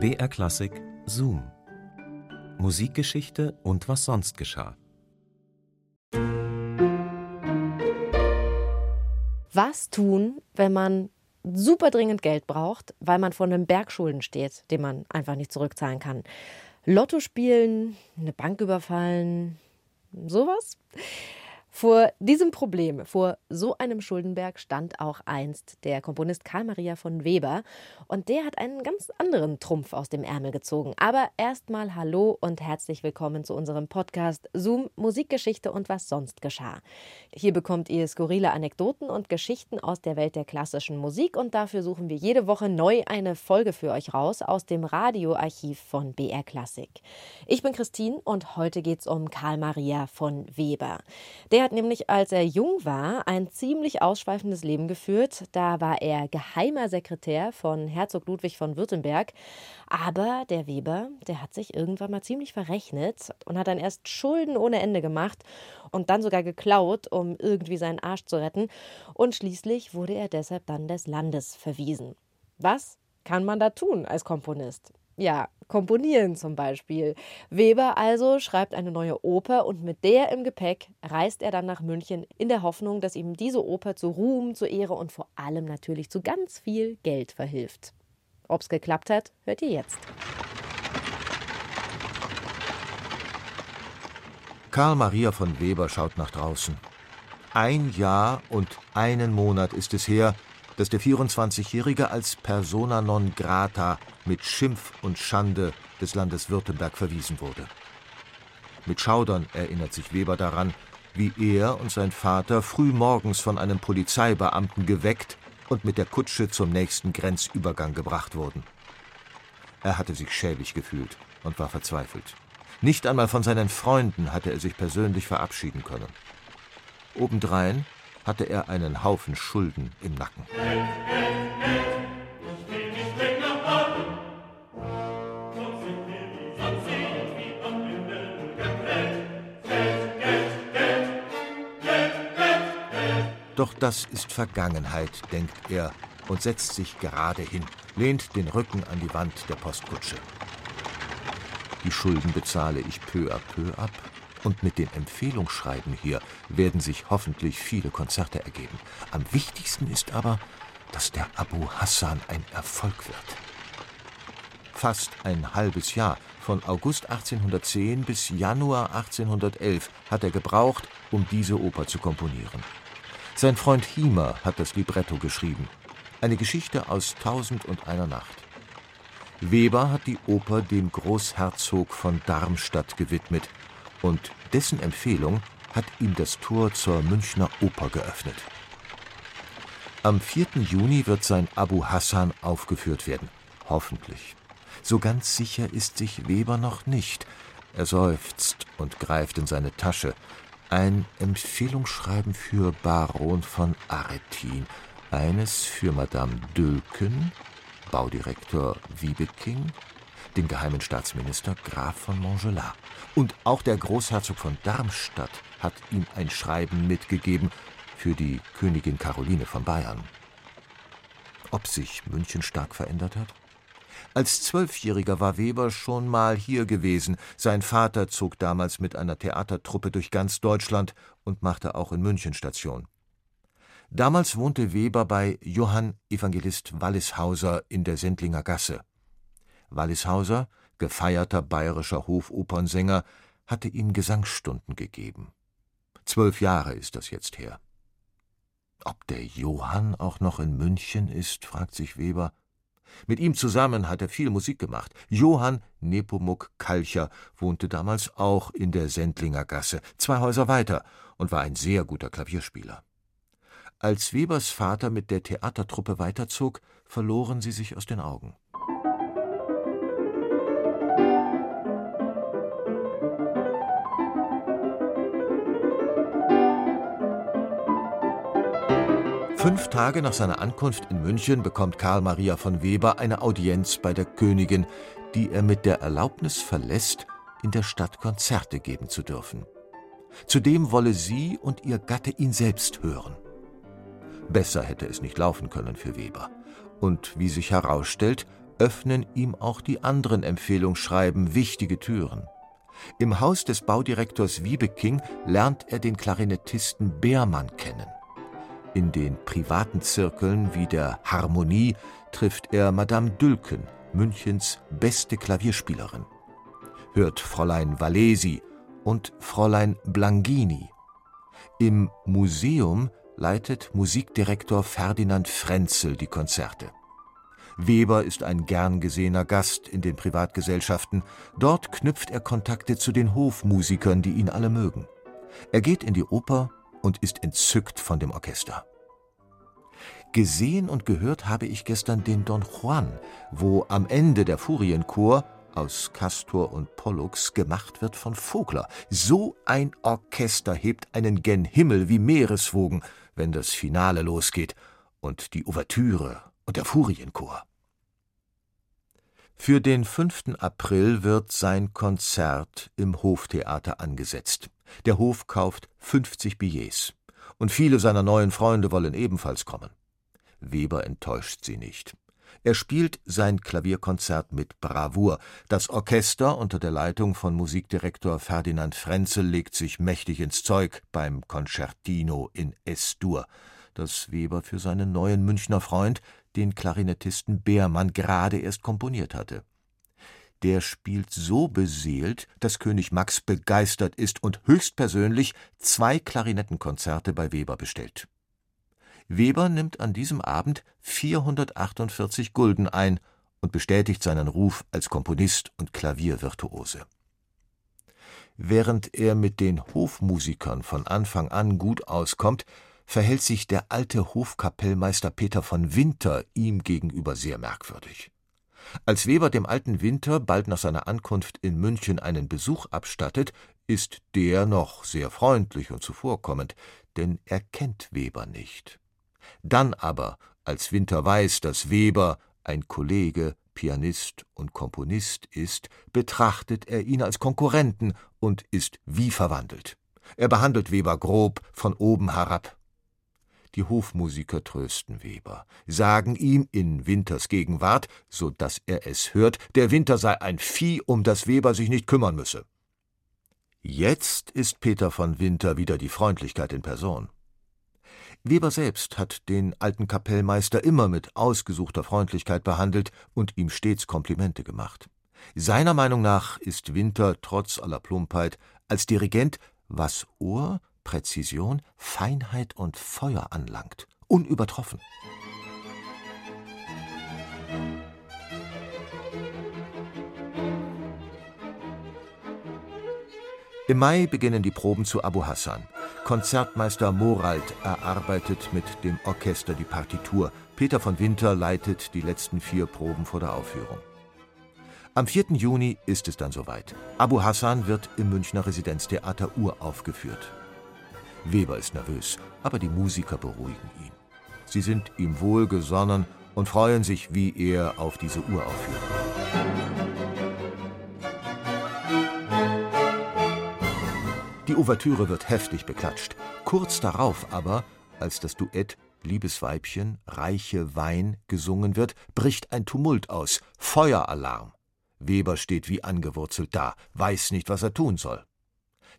BR Klassik Zoom. Musikgeschichte und was sonst geschah. Was tun, wenn man super dringend Geld braucht, weil man vor einem Berg Schulden steht, den man einfach nicht zurückzahlen kann? Lotto spielen, eine Bank überfallen, sowas? Vor diesem Problem, vor so einem Schuldenberg stand auch einst der Komponist Karl Maria von Weber und der hat einen ganz anderen Trumpf aus dem Ärmel gezogen. Aber erstmal hallo und herzlich willkommen zu unserem Podcast Zoom Musikgeschichte und was sonst geschah. Hier bekommt ihr skurrile Anekdoten und Geschichten aus der Welt der klassischen Musik und dafür suchen wir jede Woche neu eine Folge für euch raus aus dem Radioarchiv von BR Klassik. Ich bin Christine und heute geht es um Karl Maria von Weber. Der hat nämlich, als er jung war, ein ziemlich ausschweifendes Leben geführt. Da war er geheimer Sekretär von Herzog Ludwig von Württemberg. Aber der Weber, der hat sich irgendwann mal ziemlich verrechnet und hat dann erst Schulden ohne Ende gemacht und dann sogar geklaut, um irgendwie seinen Arsch zu retten. Und schließlich wurde er deshalb dann des Landes verwiesen. Was kann man da tun als Komponist? Ja, komponieren zum Beispiel. Weber also schreibt eine neue Oper und mit der im Gepäck reist er dann nach München in der Hoffnung, dass ihm diese Oper zu Ruhm, zu Ehre und vor allem natürlich zu ganz viel Geld verhilft. Ob's geklappt hat, hört ihr jetzt. Karl Maria von Weber schaut nach draußen. Ein Jahr und einen Monat ist es her, dass der 24-Jährige als persona non grata mit Schimpf und Schande des Landes Württemberg verwiesen wurde. Mit Schaudern erinnert sich Weber daran, wie er und sein Vater früh morgens von einem Polizeibeamten geweckt und mit der Kutsche zum nächsten Grenzübergang gebracht wurden. Er hatte sich schäbig gefühlt und war verzweifelt. Nicht einmal von seinen Freunden hatte er sich persönlich verabschieden können. Obendrein hatte er einen Haufen Schulden im Nacken. Doch das ist Vergangenheit, denkt er und setzt sich gerade hin, lehnt den Rücken an die Wand der Postkutsche. Die Schulden bezahle ich peu à peu ab, und mit den Empfehlungsschreiben hier werden sich hoffentlich viele Konzerte ergeben. Am wichtigsten ist aber, dass der Abu Hassan ein Erfolg wird. Fast ein halbes Jahr, von August 1810 bis Januar 1811, hat er gebraucht, um diese Oper zu komponieren. Sein Freund Hiemer hat das Libretto geschrieben. Eine Geschichte aus Tausend und einer Nacht. Weber hat die Oper dem Großherzog von Darmstadt gewidmet, und dessen Empfehlung hat ihm das Tor zur Münchner Oper geöffnet. Am 4. Juni wird sein Abu Hassan aufgeführt werden. Hoffentlich. So ganz sicher ist sich Weber noch nicht. Er seufzt und greift in seine Tasche. Ein Empfehlungsschreiben für Baron von Aretin, eines für Madame Dülken, Baudirektor Wiebeking den geheimen Staatsminister Graf von Montgelas. Und auch der Großherzog von Darmstadt hat ihm ein Schreiben mitgegeben für die Königin Caroline von Bayern. Ob sich München stark verändert hat? Als Zwölfjähriger war Weber schon mal hier gewesen. Sein Vater zog damals mit einer Theatertruppe durch ganz Deutschland und machte auch in München Station. Damals wohnte Weber bei Johann Evangelist Wallishauser in der Sendlinger Gasse. Wallishauser, gefeierter bayerischer Hofopernsänger, hatte ihm Gesangsstunden gegeben. Zwölf Jahre ist das jetzt her. Ob der Johann auch noch in München ist, fragt sich Weber. Mit ihm zusammen hat er viel Musik gemacht. Johann Nepomuk Kalcher wohnte damals auch in der Sendlinger Gasse, zwei Häuser weiter, und war ein sehr guter Klavierspieler. Als Webers Vater mit der Theatertruppe weiterzog, verloren sie sich aus den Augen. Fünf Tage nach seiner Ankunft in München bekommt Karl Maria von Weber eine Audienz bei der Königin, die er mit der Erlaubnis verlässt, in der Stadt Konzerte geben zu dürfen. Zudem wolle sie und ihr Gatte ihn selbst hören. Besser hätte es nicht laufen können für Weber. Und wie sich herausstellt, öffnen ihm auch die anderen Empfehlungsschreiben wichtige Türen. Im Haus des Baudirektors Wiebeking lernt er den Klarinettisten Beermann kennen. In den privaten Zirkeln wie der Harmonie trifft er Madame Dülken, Münchens beste Klavierspielerin. Hört Fräulein Valesi und Fräulein Blangini. Im Museum leitet Musikdirektor Ferdinand Frenzel die Konzerte. Weber ist ein gern gesehener Gast in den Privatgesellschaften. Dort knüpft er Kontakte zu den Hofmusikern, die ihn alle mögen. Er geht in die Oper und ist entzückt von dem Orchester. Gesehen und gehört habe ich gestern den Don Juan, wo am Ende der Furienchor aus Castor und Pollux gemacht wird von Vogler. So ein Orchester hebt einen gen Himmel wie Meereswogen, wenn das Finale losgeht und die Ouvertüre und der Furienchor. Für den 5. April wird sein Konzert im Hoftheater angesetzt. Der Hof kauft 50 Billets. Und viele seiner neuen Freunde wollen ebenfalls kommen. Weber enttäuscht sie nicht. Er spielt sein Klavierkonzert mit Bravour. Das Orchester unter der Leitung von Musikdirektor Ferdinand Frenzel legt sich mächtig ins Zeug beim Concertino in S-Dur, das Weber für seinen neuen Münchner Freund, den Klarinettisten Beermann, gerade erst komponiert hatte. Der spielt so beseelt, dass König Max begeistert ist und höchstpersönlich zwei Klarinettenkonzerte bei Weber bestellt. Weber nimmt an diesem Abend 448 Gulden ein und bestätigt seinen Ruf als Komponist und Klaviervirtuose. Während er mit den Hofmusikern von Anfang an gut auskommt, verhält sich der alte Hofkapellmeister Peter von Winter ihm gegenüber sehr merkwürdig. Als Weber dem alten Winter bald nach seiner Ankunft in München einen Besuch abstattet, ist der noch sehr freundlich und zuvorkommend, denn er kennt Weber nicht. Dann aber, als Winter weiß, dass Weber ein Kollege, Pianist und Komponist ist, betrachtet er ihn als Konkurrenten und ist wie verwandelt. Er behandelt Weber grob von oben herab. Die Hofmusiker trösten Weber, sagen ihm in Winters Gegenwart, so dass er es hört, der Winter sei ein Vieh, um das Weber sich nicht kümmern müsse. Jetzt ist Peter von Winter wieder die Freundlichkeit in Person. Weber selbst hat den alten Kapellmeister immer mit ausgesuchter Freundlichkeit behandelt und ihm stets Komplimente gemacht. Seiner Meinung nach ist Winter trotz aller Plumpheit als Dirigent, was Ohr, Präzision, Feinheit und Feuer anlangt, unübertroffen. Im Mai beginnen die Proben zu Abu Hassan. Konzertmeister Morald erarbeitet mit dem Orchester die Partitur. Peter von Winter leitet die letzten vier Proben vor der Aufführung. Am 4. Juni ist es dann soweit. Abu Hassan wird im Münchner Residenztheater uraufgeführt. Weber ist nervös, aber die Musiker beruhigen ihn. Sie sind ihm wohlgesonnen und freuen sich wie er auf diese Uraufführung. Die Ouvertüre wird heftig beklatscht. Kurz darauf aber, als das Duett Liebes Weibchen, reiche Wein gesungen wird, bricht ein Tumult aus. Feueralarm. Weber steht wie angewurzelt da, weiß nicht, was er tun soll.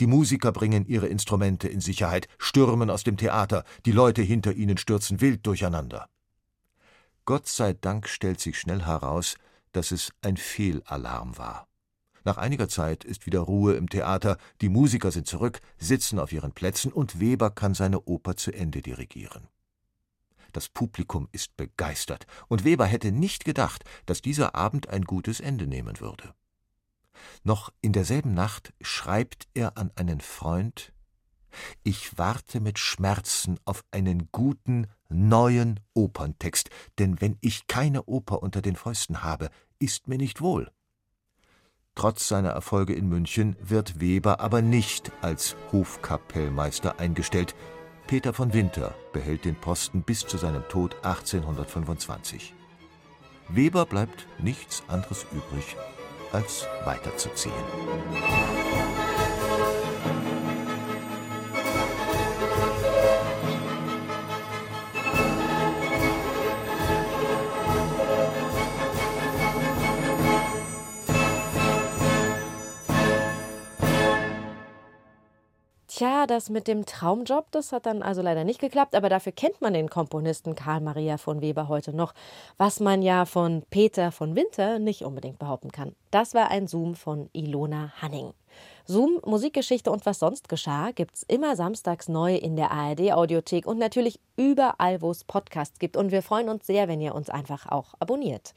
Die Musiker bringen ihre Instrumente in Sicherheit, stürmen aus dem Theater, die Leute hinter ihnen stürzen wild durcheinander. Gott sei Dank stellt sich schnell heraus, dass es ein Fehlalarm war. Nach einiger Zeit ist wieder Ruhe im Theater, die Musiker sind zurück, sitzen auf ihren Plätzen und Weber kann seine Oper zu Ende dirigieren. Das Publikum ist begeistert, und Weber hätte nicht gedacht, dass dieser Abend ein gutes Ende nehmen würde. Noch in derselben Nacht schreibt er an einen Freund Ich warte mit Schmerzen auf einen guten, neuen Operntext, denn wenn ich keine Oper unter den Fäusten habe, ist mir nicht wohl. Trotz seiner Erfolge in München wird Weber aber nicht als Hofkapellmeister eingestellt. Peter von Winter behält den Posten bis zu seinem Tod 1825. Weber bleibt nichts anderes übrig, als weiterzuziehen. Tja, das mit dem Traumjob, das hat dann also leider nicht geklappt, aber dafür kennt man den Komponisten Karl Maria von Weber heute noch, was man ja von Peter von Winter nicht unbedingt behaupten kann. Das war ein Zoom von Ilona Hanning. Zoom, Musikgeschichte und was sonst geschah, gibt's immer samstags neu in der ARD-Audiothek und natürlich überall, wo es Podcasts gibt. Und wir freuen uns sehr, wenn ihr uns einfach auch abonniert.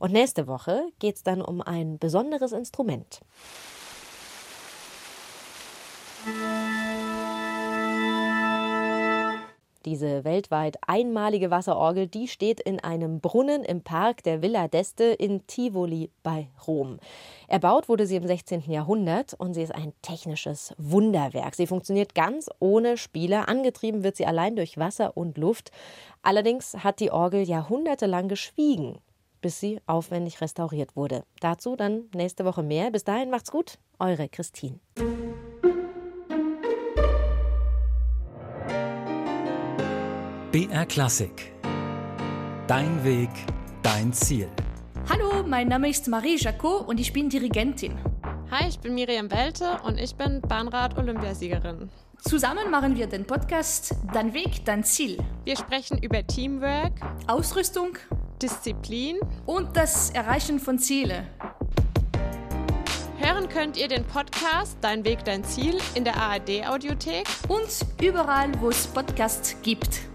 Und nächste Woche geht's dann um ein besonderes Instrument. Diese weltweit einmalige Wasserorgel, die steht in einem Brunnen im Park der Villa d'Este in Tivoli bei Rom. Erbaut wurde sie im 16. Jahrhundert und sie ist ein technisches Wunderwerk. Sie funktioniert ganz ohne Spieler. Angetrieben wird sie allein durch Wasser und Luft. Allerdings hat die Orgel jahrhundertelang geschwiegen, bis sie aufwendig restauriert wurde. Dazu dann nächste Woche mehr. Bis dahin macht's gut. Eure Christine. BR Klassik. Dein Weg, dein Ziel. Hallo, mein Name ist Marie Jacot und ich bin Dirigentin. Hi, ich bin Miriam Welte und ich bin Bahnrad-Olympiasiegerin. Zusammen machen wir den Podcast Dein Weg, dein Ziel. Wir sprechen über Teamwork, Ausrüstung Disziplin und das Erreichen von Zielen. Hören könnt ihr den Podcast Dein Weg, dein Ziel in der ARD-Audiothek und überall, wo es Podcasts gibt.